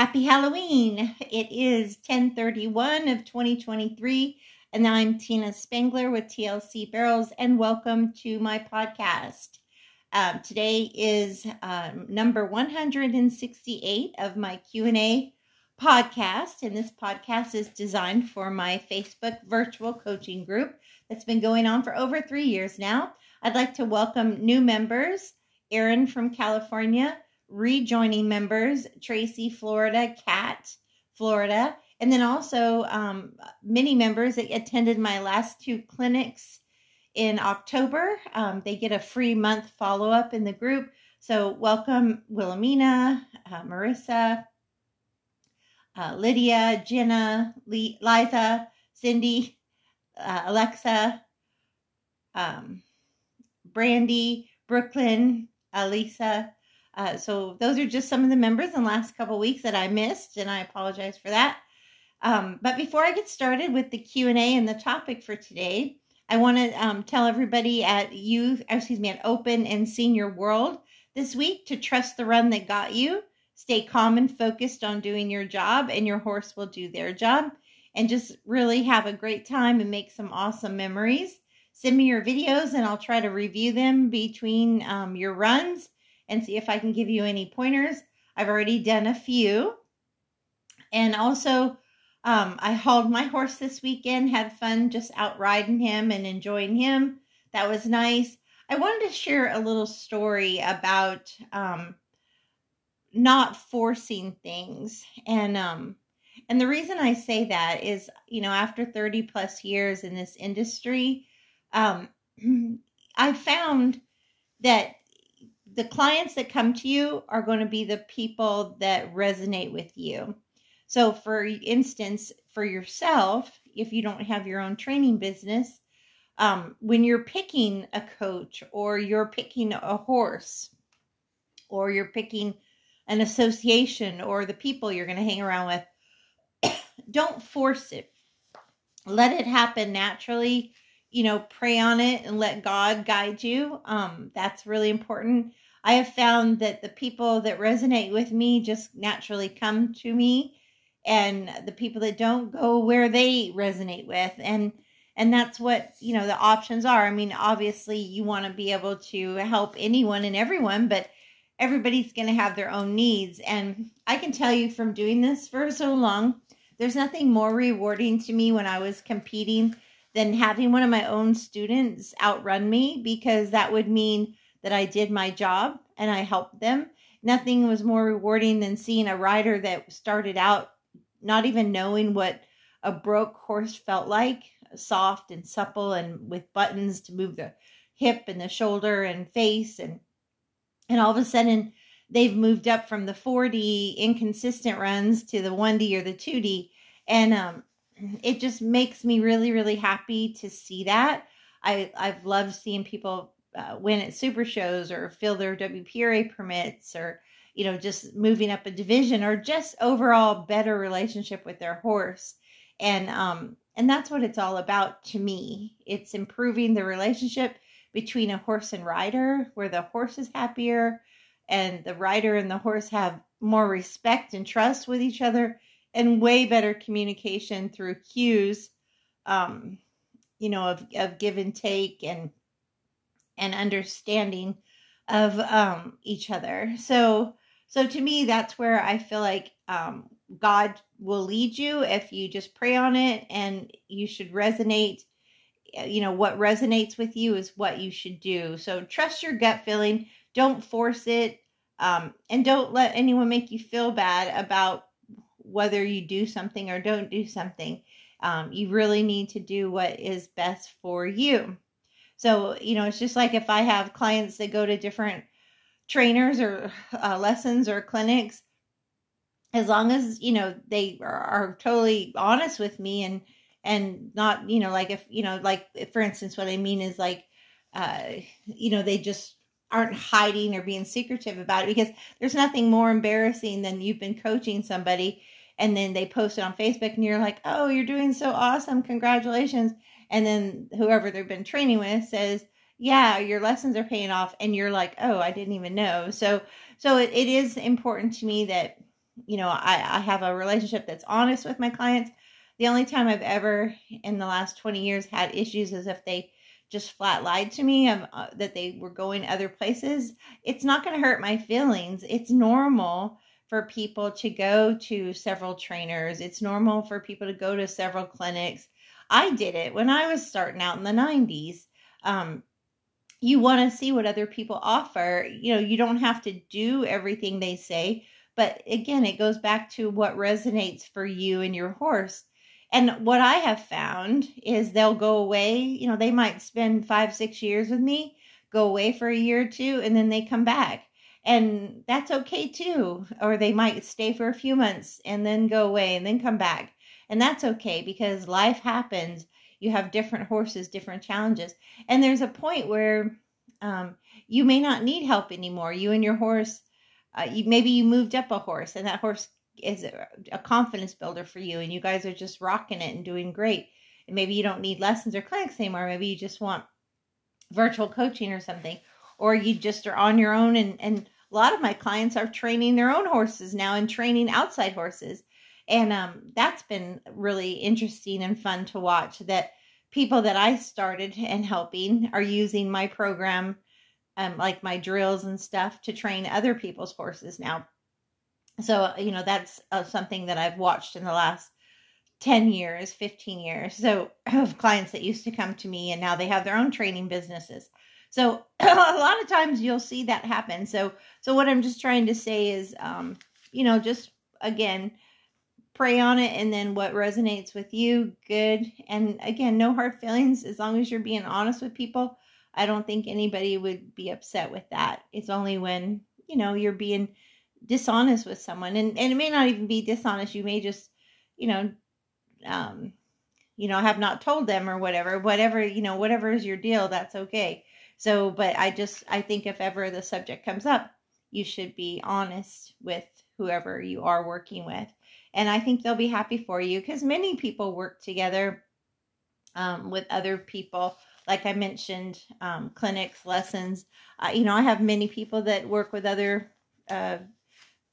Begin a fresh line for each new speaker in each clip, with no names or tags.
Happy Halloween. It is 1031 of 2023 and I'm Tina Spangler with TLC Barrels and welcome to my podcast. Um, today is um, number 168 of my Q&A podcast and this podcast is designed for my Facebook virtual coaching group that's been going on for over 3 years now. I'd like to welcome new members, Erin from California, rejoining members Tracy, Florida, Cat, Florida, and then also um, many members that attended my last two clinics in October. Um, they get a free month follow up in the group. So, welcome Wilhelmina, uh, Marissa, uh, Lydia, Jenna, Liza, Cindy, uh, Alexa, um, Brandy, Brooklyn, Alisa, uh, so those are just some of the members in the last couple weeks that I missed, and I apologize for that. Um, but before I get started with the Q and A and the topic for today, I want to um, tell everybody at youth, excuse me, at Open and Senior World this week to trust the run that got you. Stay calm and focused on doing your job, and your horse will do their job. And just really have a great time and make some awesome memories. Send me your videos, and I'll try to review them between um, your runs and see if I can give you any pointers. I've already done a few. And also, um, I hauled my horse this weekend, had fun just out riding him and enjoying him. That was nice. I wanted to share a little story about um, not forcing things. And um, and the reason I say that is, you know, after 30 plus years in this industry, um, I found that the clients that come to you are going to be the people that resonate with you. So, for instance, for yourself, if you don't have your own training business, um, when you're picking a coach or you're picking a horse or you're picking an association or the people you're going to hang around with, don't force it. Let it happen naturally. You know, pray on it and let God guide you. Um, that's really important. I have found that the people that resonate with me just naturally come to me and the people that don't go where they resonate with and and that's what you know the options are. I mean obviously you want to be able to help anyone and everyone but everybody's going to have their own needs and i can tell you from doing this for so long there's nothing more rewarding to me when i was competing than having one of my own students outrun me because that would mean that I did my job and I helped them. Nothing was more rewarding than seeing a rider that started out not even knowing what a broke horse felt like soft and supple and with buttons to move the hip and the shoulder and face. And and all of a sudden they've moved up from the 4D inconsistent runs to the 1D or the 2D and um it just makes me really really happy to see that. I I've loved seeing people uh, win at super shows or fill their WPRA permits or you know just moving up a division or just overall better relationship with their horse. And um and that's what it's all about to me. It's improving the relationship between a horse and rider where the horse is happier and the rider and the horse have more respect and trust with each other and way better communication through cues um you know of, of give and take and and understanding of um, each other. So, so to me, that's where I feel like um, God will lead you if you just pray on it, and you should resonate. You know what resonates with you is what you should do. So trust your gut feeling. Don't force it, um, and don't let anyone make you feel bad about whether you do something or don't do something. Um, you really need to do what is best for you. So, you know, it's just like if I have clients that go to different trainers or uh, lessons or clinics, as long as, you know, they are, are totally honest with me and, and not, you know, like if, you know, like if, for instance, what I mean is like, uh, you know, they just aren't hiding or being secretive about it because there's nothing more embarrassing than you've been coaching somebody and then they post it on Facebook and you're like, oh, you're doing so awesome. Congratulations and then whoever they've been training with says yeah your lessons are paying off and you're like oh i didn't even know so so it, it is important to me that you know, I, I have a relationship that's honest with my clients. The only time I've ever in the last 20 years had issues is if they just flat lied to me um, uh, that they were going other places. It's not going to hurt my feelings. It's normal for people to go to several trainers. It's normal for people to go to several clinics. I did it when I was starting out in the 90s. Um, you want to see what other people offer. You know, you don't have to do everything they say, but again, it goes back to what resonates for you and your horse. And what I have found is they'll go away, you know, they might spend five, six years with me, go away for a year or two, and then they come back and that's okay too or they might stay for a few months and then go away and then come back and that's okay because life happens. You have different horses different challenges. And there's a point where um, you may not need help anymore. You and your horse uh, you, maybe you moved up a horse and that horse is a, a confidence builder for you and you guys are just rocking it and doing great. And maybe you don't need lessons or clinics anymore. Maybe you just want virtual coaching or something or you just are on your own. And and a lot of my clients are training their own horses now and training outside horses and um, that's been really interesting and fun to watch that people that i started and helping are using my program um, like my drills and stuff to train other people's horses now so you know that's uh, something that i've watched in the last 10 years 15 years so of clients that used to come to me and now they have their own training businesses so a lot of times you'll see that happen. So so what I'm just trying to say is um, you know, just again, pray on it and then what resonates with you, good. And again, no hard feelings as long as you're being honest with people. I don't think anybody would be upset with that. It's only when, you know, you're being dishonest with someone and, and it may not even be dishonest. You may just, you know, um, you know, have not told them or whatever, whatever, you know, whatever is your deal, that's okay. So, but I just, I think if ever the subject comes up, you should be honest with whoever you are working with. And I think they'll be happy for you because many people work together um, with other people. Like I mentioned, um, clinics, lessons. Uh, you know, I have many people that work with other uh,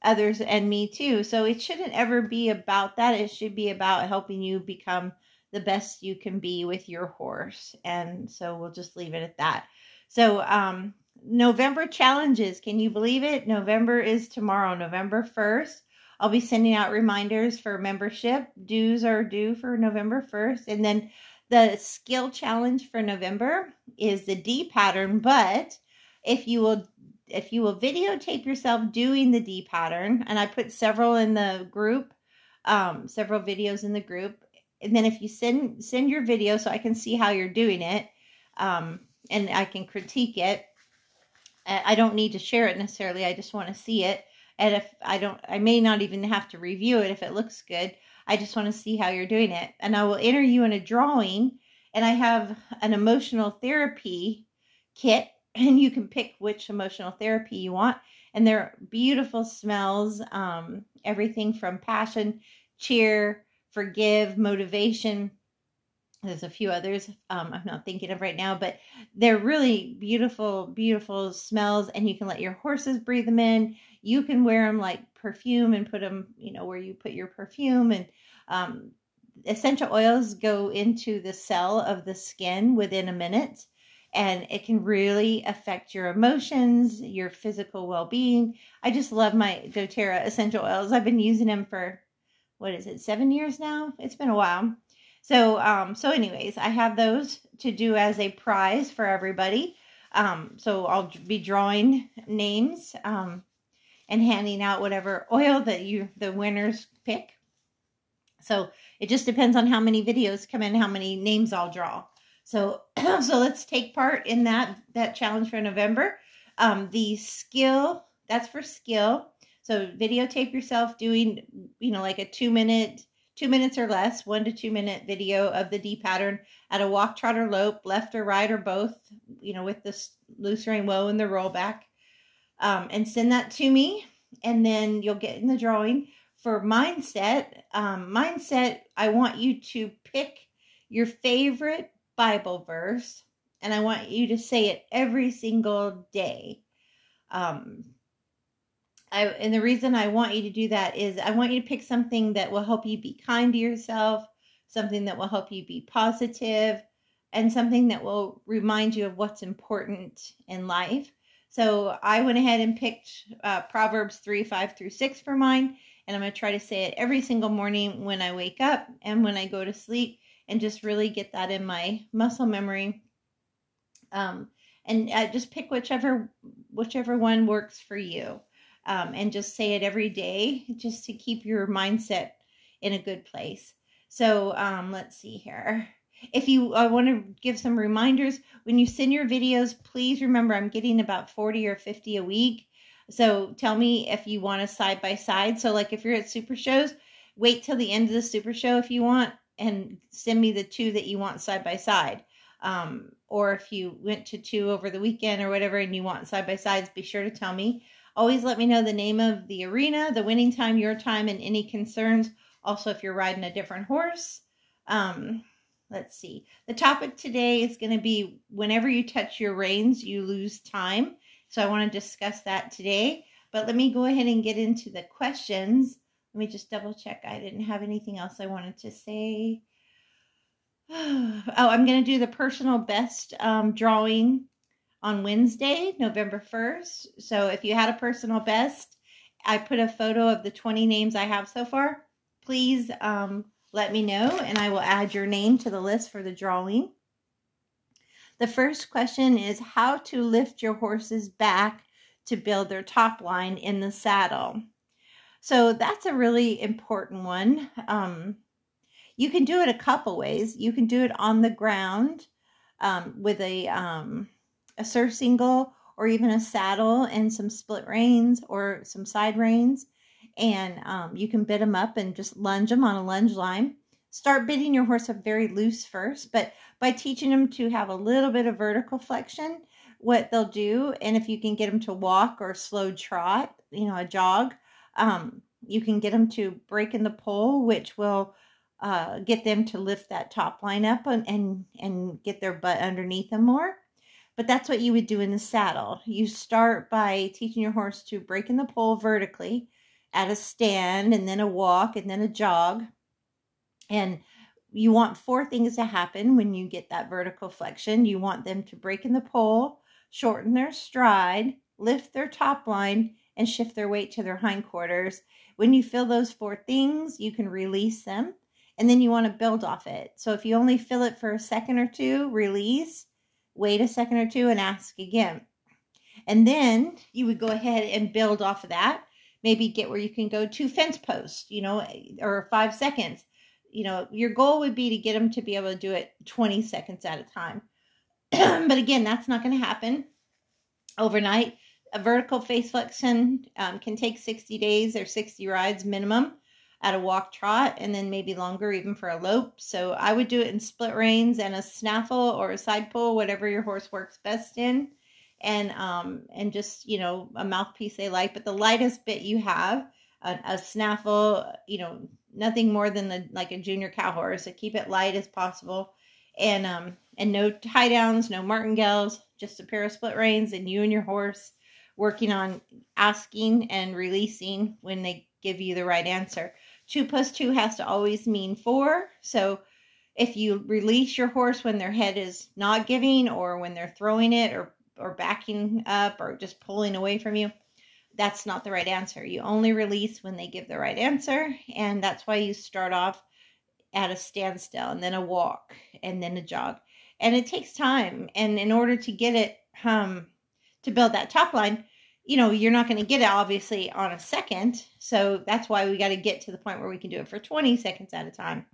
others and me too. So it shouldn't ever be about that. It should be about helping you become the best you can be with your horse. And so we'll just leave it at that. So, um, November challenges. Can you believe it? November is tomorrow, November 1st. I'll be sending out reminders for membership. Dues are due for November 1st. And then the skill challenge for November is the D pattern, but if you will if you will videotape yourself doing the D pattern, and I put several in the group, um, several videos in the group, and then if you send send your video so I can see how you're doing it, um, and I can critique it. I don't need to share it necessarily. I just want to see it. And if I don't, I may not even have to review it if it looks good. I just want to see how you're doing it. And I will enter you in a drawing. And I have an emotional therapy kit, and you can pick which emotional therapy you want. And they're beautiful smells, um, everything from passion, cheer, forgive, motivation, there's a few others um, I'm not thinking of right now, but they're really beautiful, beautiful smells, and you can let your horses breathe them in. You can wear them like perfume and put them, you know, where you put your perfume. And um, essential oils go into the cell of the skin within a minute, and it can really affect your emotions, your physical well being. I just love my doTERRA essential oils. I've been using them for what is it, seven years now? It's been a while so, um, so anyways, I have those to do as a prize for everybody. Um, so I'll be drawing names, um, and handing out whatever oil that you, the winners pick. So it just depends on how many videos come in, how many names I'll draw. So, so let's take part in that, that challenge for November. Um, the skill, that's for skill. So videotape yourself doing, you know, like a two minute two minutes or less, one to two minute video of the D pattern at a walk, trot, or lope, left or right or both, you know, with the loose rein whoa and the rollback. Um, and send that to me, and then you'll get in the drawing. For mindset, um, mindset, I want you to pick your favorite Bible verse, and I want you to say it every single day. Um, I, and the reason I want you to do that is I want you to pick something that will help you be kind to yourself, something that will help you be positive, and something that will remind you of what's important in life. So I went ahead and picked uh, Proverbs 3 5 through 6 for mine. And I'm going to try to say it every single morning when I wake up and when I go to sleep and just really get that in my muscle memory. Um, and uh, just pick whichever whichever one works for you um, and just say it every day just to keep your mindset in a good place. So um, let's see here. If you I want to give some reminders. When you send your videos please remember i'm getting about 40 or 50 a week. So tell me if you want a side by side. So like if you're at super shows wait till the end of the super show if you want and send me the two that you want side by side. Um, or if you went to two over the weekend or whatever and you want side by sides be sure to tell me always let me know the name of the arena the winning time your time and any concerns. Also if you're riding a different horse um, let's see. The topic today is going to be whenever you touch your reins you lose time. So i want to discuss that today. But let me go ahead and get into the questions. Let me just double check. I didn't have anything else i wanted to say. Oh i'm going to do the personal best um, drawing on wednesday november 1st so if you had a personal best i put a photo of the 20 names i have so far please um, let me know and I will add your name to the list for the drawing. The first question is how to lift your horse's back to build their top line in the saddle. So that's a really important one. Um, you can do it a couple ways. You can do it on the ground um, with a um, a surcingle or even a saddle and some split reins or some side reins and um, you can bit them up and just lunge them on a lunge line. Start bitting your horse up very loose first, but by teaching them to have a little bit of vertical flexion, what they'll do, and if you can get them to walk or slow trot, you know, a jog, um, you can get them to break in the poll, which will uh, get them to lift that top line up and, and and get their butt underneath them more. But that's what you would do in the saddle. You start by teaching your horse to break in the poll vertically at a stand and then a walk and then a jog. And you want four things to happen when you get that vertical flexion. You want them to break in the pole, shorten their stride, lift their top line, and shift their weight to their hindquarters. When you feel those four things, you can release them and then you want to build off it. So if you only feel it for a second or two, release, wait a second or two, and ask again. And then you would go ahead and build off of that maybe get where you can go to fence post, you know, or five seconds. You know, your goal would be to get them to be able to do it 20 seconds at a time. but again, that's not going to happen overnight. A vertical face flexion um, can take 60 days or 60 rides minimum at a walk trot and then maybe longer even for a lope. So I would do it in split reins and a snaffle or a side pull, whatever your horse works best in. And um and just you know a mouthpiece they like. But the lightest bit you have a, a snaffle you know nothing more than the like a junior cow horse. So keep it light as possible. And um and no tie downs no martingales just a pair of split reins and you and your horse working on asking and releasing when they give you the right answer two plus two has to always mean four so if you release your horse when their head is not giving or when they're throwing it or or backing up or just pulling away from you, that's not the right answer. You only release when they give the right answer, and that's why you start off at a standstill and then a walk and then a jog. And it takes time. And in order to get it um to build that top line, you know, you're not going to get it obviously on a second. So that's why we got to get to the point where we can do it for 20 seconds at a time.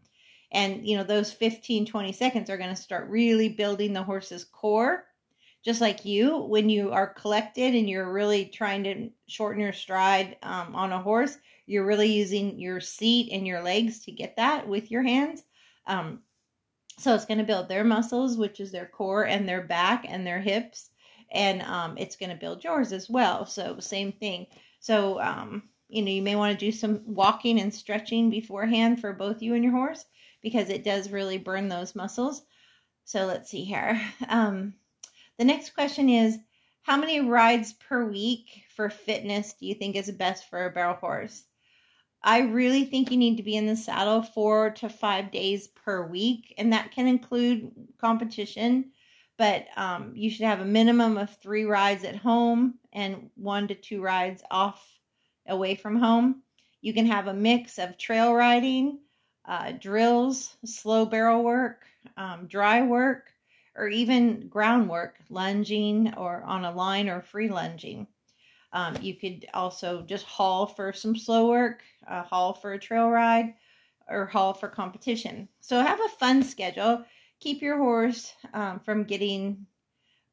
And, you know, those 15, 20 seconds are going to start really building the horse's core just like you, when you are collected and you're really trying to shorten your stride um, on a horse, you're really using your seat and your legs to get that with your hands. Um, so it's going to build their muscles, which is their core and their back and their hips. And um, it's going to build yours as well. So, same thing. So, um, you know, you may want to do some walking and stretching beforehand for both you and your horse because it does really burn those muscles. So, let's see here. Um, the next question is How many rides per week for fitness do you think is best for a barrel horse? I really think you need to be in the saddle four to five days per week, and that can include competition. But um, you should have a minimum of three rides at home and one to two rides off away from home. You can have a mix of trail riding, uh, drills, slow barrel work, um, dry work, or even groundwork, lunging or on a line or free lunging. Um, you could also just haul for some slow work, uh, haul for a trail ride, or haul for competition. So have a fun schedule. Keep your horse um, from getting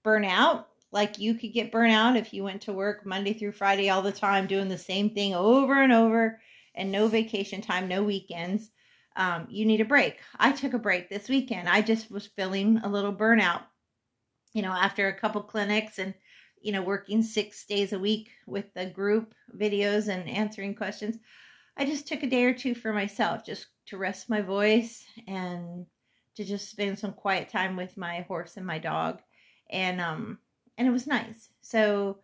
burnout. Like you could get burnout if you went to work Monday through Friday all the time, doing the same thing over and over, and no vacation time, no weekends um, you need a break. I took a break this weekend. I just was feeling a little burnout, you know, after a couple clinics and, you know, working six days a week with the group videos and answering questions. I just took a day or two for myself just to rest my voice and to just spend some quiet time with my horse and my dog. And, um, and it was nice. So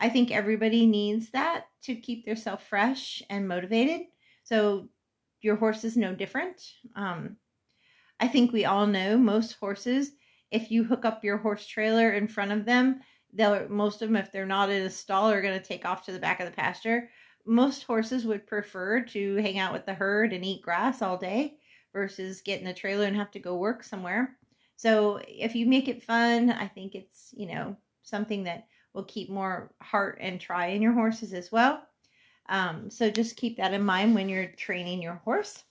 I think everybody needs that to keep themselves fresh and motivated. So your horse is no different. Um, I think we all know most horses, if you hook up your horse trailer in front of them, they'll most of them, if they're not in a stall, are going to take off to the back of the pasture. Most horses would prefer to hang out with the herd and eat grass all day versus getting a trailer and have to go work somewhere. So if you make it fun, I think it's, you know, something that will keep more heart and try in your horses as well. Um, so just keep that in mind when you're training your horse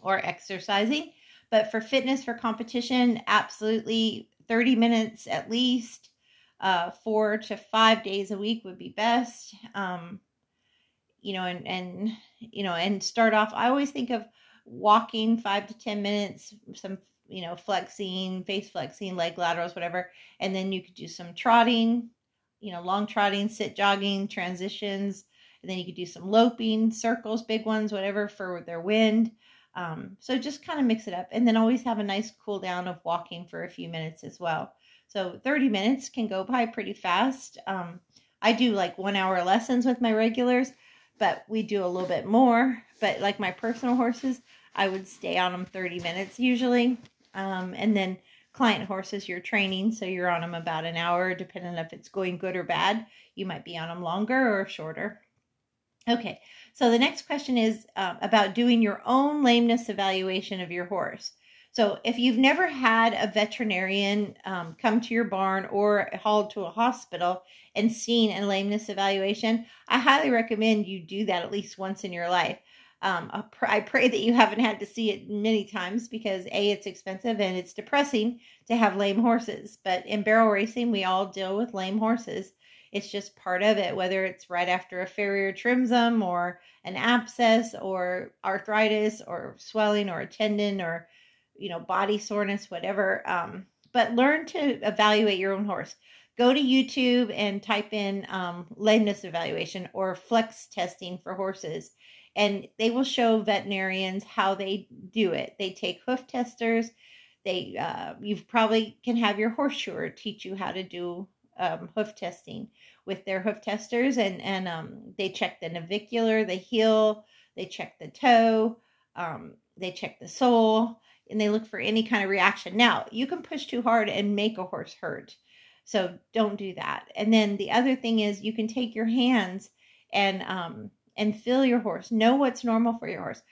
or exercising. But for fitness, for competition, absolutely 30 minutes at least, uh, four to five days a week would be best. Um, you know, and, and, you know, and start off, I always think of walking five to 10 minutes, some, you know, flexing, face flexing, leg laterals, whatever. And then you could do some trotting, you know, long trotting, sit jogging, transitions, and then you could do some loping, circles, big ones, whatever for their wind. Um, so just kind of mix it up. And then always have a nice cool down of walking for a few minutes as well. So 30 minutes can go by pretty fast. Um, I do like one hour lessons with my regulars, but we do a little bit more. But like my personal horses, I would stay on them 30 minutes usually. Um, and then client horses you're training, so you're on them about an hour, depending if it's going good or bad. You might be on them longer or shorter. Okay, so the next question is uh, about doing your own lameness evaluation of your horse. So if you've never had a veterinarian um, come to your barn or hauled to a hospital and seen a lameness evaluation, I highly recommend you do that at least once in your life. Um, I pray that you haven't had to see it many times because A, it's expensive and it's depressing to have lame horses. But in barrel racing, we all deal with lame horses. It's just part of it, whether it's right after a farrier trims them or an abscess or arthritis or swelling or a tendon or, you know, body soreness, whatever. Um, but learn to evaluate your own horse. Go to YouTube and type in um, lameness evaluation or flex testing for horses and they will show veterinarians how they do it. They take hoof testers. They uh, you probably can have your horseshoer teach you how to do um, hoof testing with their hoof testers, and and um, they check the navicular, the heel, they check the toe, um, they check the sole, and they look for any kind of reaction. Now you can push too hard and make a horse hurt, so don't do that. And then the other thing is you can take your hands and um, and feel your horse. Know what's normal for your horse.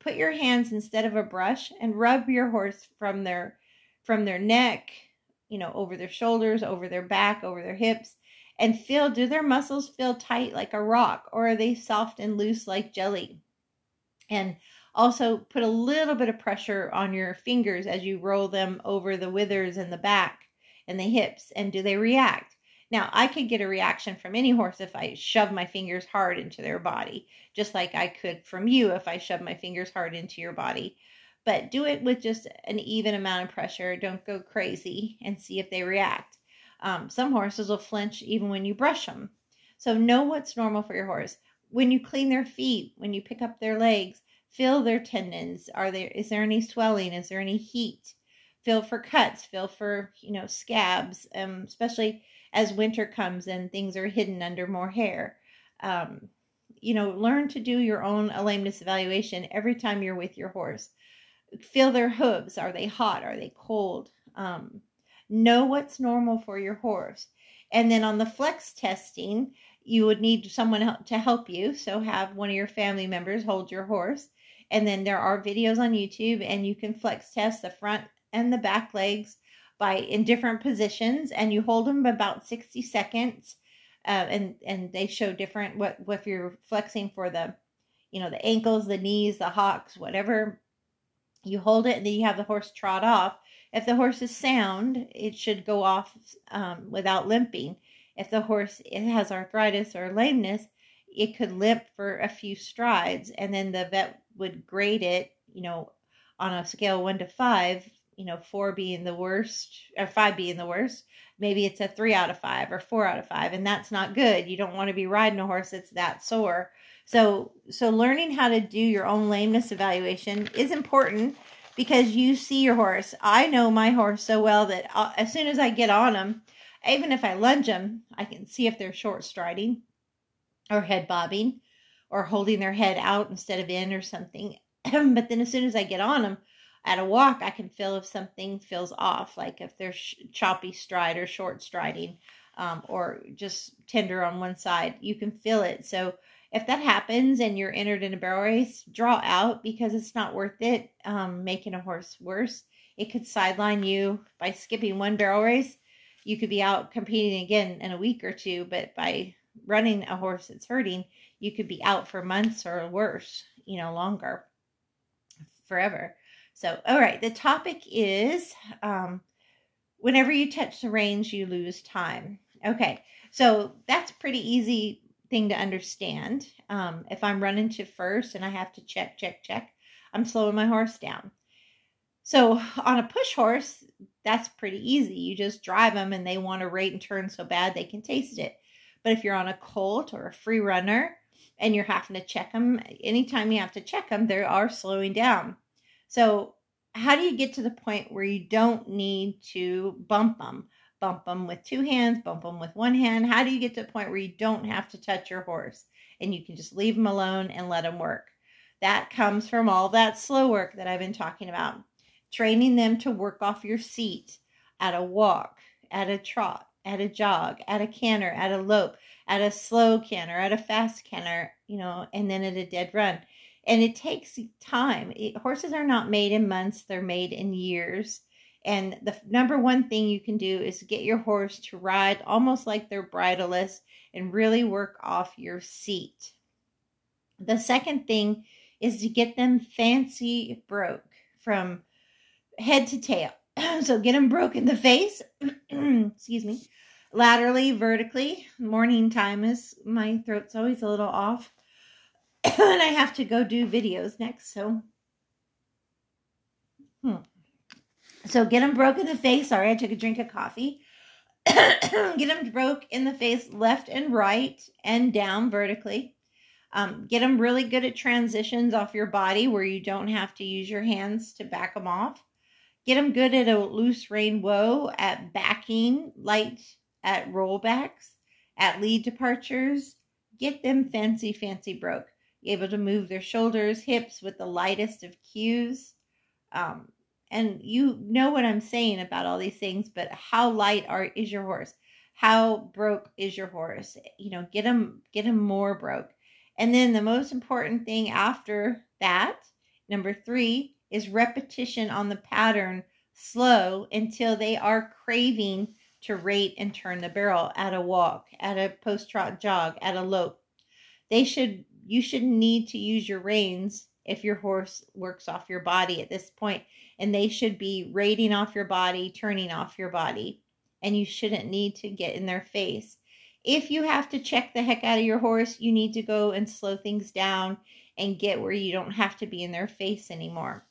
Put your hands instead of a brush and rub your horse from their from their neck you know, over their shoulders, over their back, over their hips, and feel do their muscles feel tight like a rock or are they soft and loose like jelly? And also put a little bit of pressure on your fingers as you roll them over the withers and the back and the hips. And do they react? Now, I could get a reaction from any horse if I shove my fingers hard into their body, just like I could from you if I shove my fingers hard into your body but do it with just an even amount of pressure. Don't go crazy and see if they react. Um, some horses will flinch even when you brush them. So know what's normal for your horse. When you clean their feet, when you pick up their legs, feel their tendons. Are there is there any swelling? Is there any heat? Feel for cuts. Feel for you know scabs. Um, especially as winter comes and things are hidden under more hair. Um, you know, learn to do your own lameness evaluation every time you're with your horse. Feel their hooves. Are they hot? Are they cold? Um, know what's normal for your horse. And then on the flex testing, you would need someone to help you. So have one of your family members hold your horse. And then there are videos on YouTube, and you can flex test the front and the back legs by in different positions, and you hold them about 60 seconds uh, and and they show different what, what if you're flexing for the you know the ankles the knees the hocks whatever. You hold it and then you have the horse trot off. If the horse is sound it should go off um, without limping. If the horse has arthritis or lameness it could limp for a few strides and then the vet would grade it you know on a scale one to five you know four being the worst or five being the worst maybe it's a three out of five or four out of five and that's not good. You don't want to be riding a horse that's that sore. So so learning how to do your own lameness evaluation is important because you see your horse. I know my horse so well that I'll, uh, as soon as i get on him, even if i lunge him, i can see if they're short striding or head bobbing or holding their head out instead of in or something but then as soon as i get on them at a walk, I can feel if something feels off, like if there's sh- choppy stride or short striding, um, or just tender on one side. You can feel it. So if that happens and you're entered in a barrel race, draw out because it's not worth it um, making a horse worse. It could sideline you by skipping one barrel race. You could be out competing again in a week or two, but by running a horse that's hurting, you could be out for months or worse, you know, longer, forever. So, all right, the topic is um, whenever you touch the reins, you lose time. Okay, so that's pretty easy thing to understand. Um, if I'm running to first and I have to check, check, check, I'm slowing my horse down. So on a push horse, that's pretty easy. You just drive them and they want to rate and turn so bad they can taste it. But if you're on a colt or a free runner and you're having to check them, anytime you have to check them, they are slowing down. So, how do you get to the point where you don't need to bump them? Bump them with two hands, bump them with one hand. How do you get to the point where you don't have to touch your horse and you can just leave them alone and let them work? That comes from all that slow work that I've been talking about. Training them to work off your seat at a walk, at a trot, at a jog, at a canter, at a lope, at a slow canter, at a fast canter, you know, and then at a dead run and it takes time. It, horses are not made in months, they're made in years. And the number one thing you can do is get your horse to ride almost like they're bridleless and really work off your seat. The second thing is to get them fancy broke from head to tail. so get them broke in the face, excuse me, laterally, vertically. Morning time is my throat's always a little off. and I have to go do videos next. So, hmm. so get them broke in the face. Sorry, I took a drink of coffee. get them broke in the face, left and right, and down vertically. Um, get them really good at transitions off your body where you don't have to use your hands to back them off. Get them good at a loose rein whoa, at backing, light at rollbacks, at lead departures. Get them fancy, fancy broke able to move their shoulders, hips with the lightest of cues. Um, and you know what I'm saying about all these things, but how light are is your horse? How broke is your horse? You know, get them get them more broke. And then the most important thing after that, number 3, is repetition on the pattern slow until they are craving to rate and turn the barrel at a walk, at a post trot jog, at a lope. They should you shouldn't need to use your reins if your horse works off your body at this point and they should be rating off your body turning off your body and you shouldn't need to get in their face if you have to check the heck out of your horse you need to go and slow things down and get where you don't have to be in their face anymore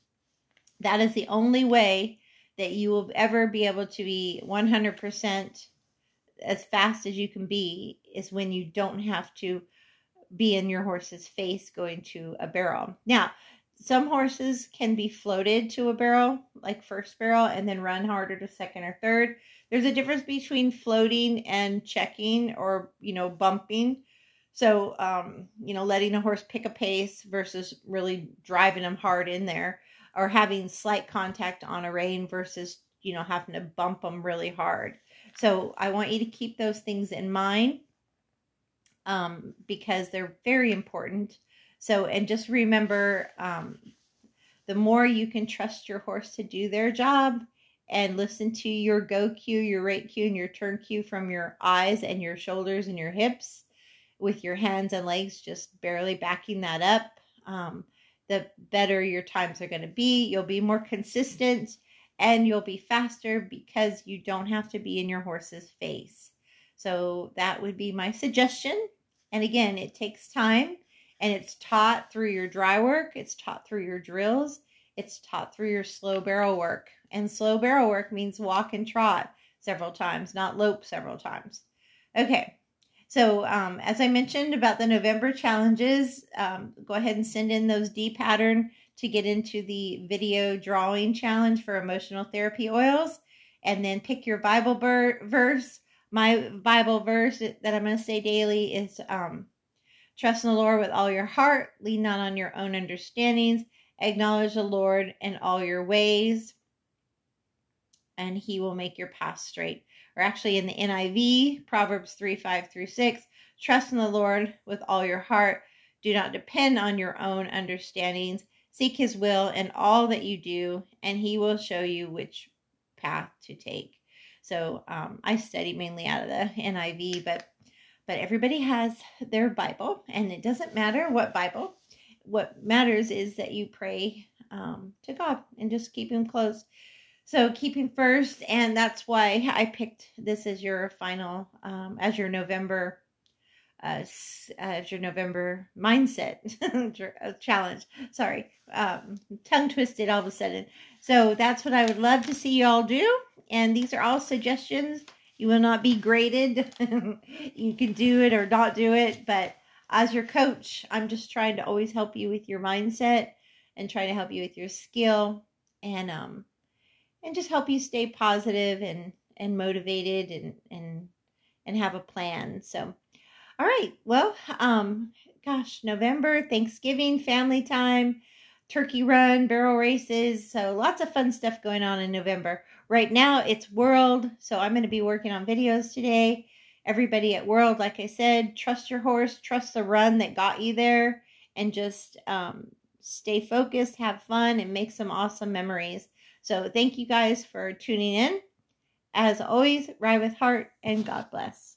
that is the only way that you will ever be able to be 100% as fast as you can be is when you don't have to be in your horse's face going to a barrel. Now, some horses can be floated to a barrel, like first barrel, and then run harder to second or third. there's a difference between floating and checking or, you know, bumping. So, um, you know, letting a horse pick a pace versus really driving them hard in there or having slight contact on a rein versus, you know, having to bump them really hard. So I want you to keep those things in mind um, because they're very important. So, and just remember um, the more you can trust your horse to do their job and listen to your go cue, your rate cue, and your turn cue from your eyes and your shoulders and your hips with your hands and legs just barely backing that up, um, the better your times are going to be. You'll be more consistent and you'll be faster because you don't have to be in your horse's face. So that would be my suggestion. And again, it takes time and it's taught through your dry work, it's taught through your drills, it's taught through your slow barrel work. And slow barrel work means walk and trot several times, not lope several times. Okay, so um, as I mentioned about the November challenges, um, go ahead and send in those D pattern to get into the video drawing challenge for emotional therapy oils. And then pick your Bible verse. My Bible verse that I'm going to say daily is um, Trust in the Lord with all your heart, lean not on your own understandings, acknowledge the Lord in all your ways, and he will make your path straight. Or actually, in the NIV, Proverbs 3 5 through 6, trust in the Lord with all your heart. Do not depend on your own understandings. Seek his will in all that you do, and he will show you which path to take. So um, I study mainly out of the NIV, but but everybody has their Bible, and it doesn't matter what Bible. What matters is that you pray um, to God and just keep Him close. So keeping first, and that's why I picked this as your final, um, as your November, uh, as your November mindset uh, challenge. Sorry, um, tongue twisted all of a sudden. So that's what I would love to see you all do, and these are all suggestions you will not be graded. you can do it or not do it, but as your coach, I'm just trying to always help you with your mindset and trying to help you with your skill and um and just help you stay positive and and motivated and and and have a plan. So all right. Well, um gosh, November, Thanksgiving, family time, turkey run, barrel races, so lots of fun stuff going on in November. Right now it's World, so I'm going to be working on videos today. Everybody at World, like I said, trust your horse, trust the run that got you there, and just um, stay focused, have fun, and make some awesome memories. So thank you guys for tuning in. As always, ride with heart and God bless.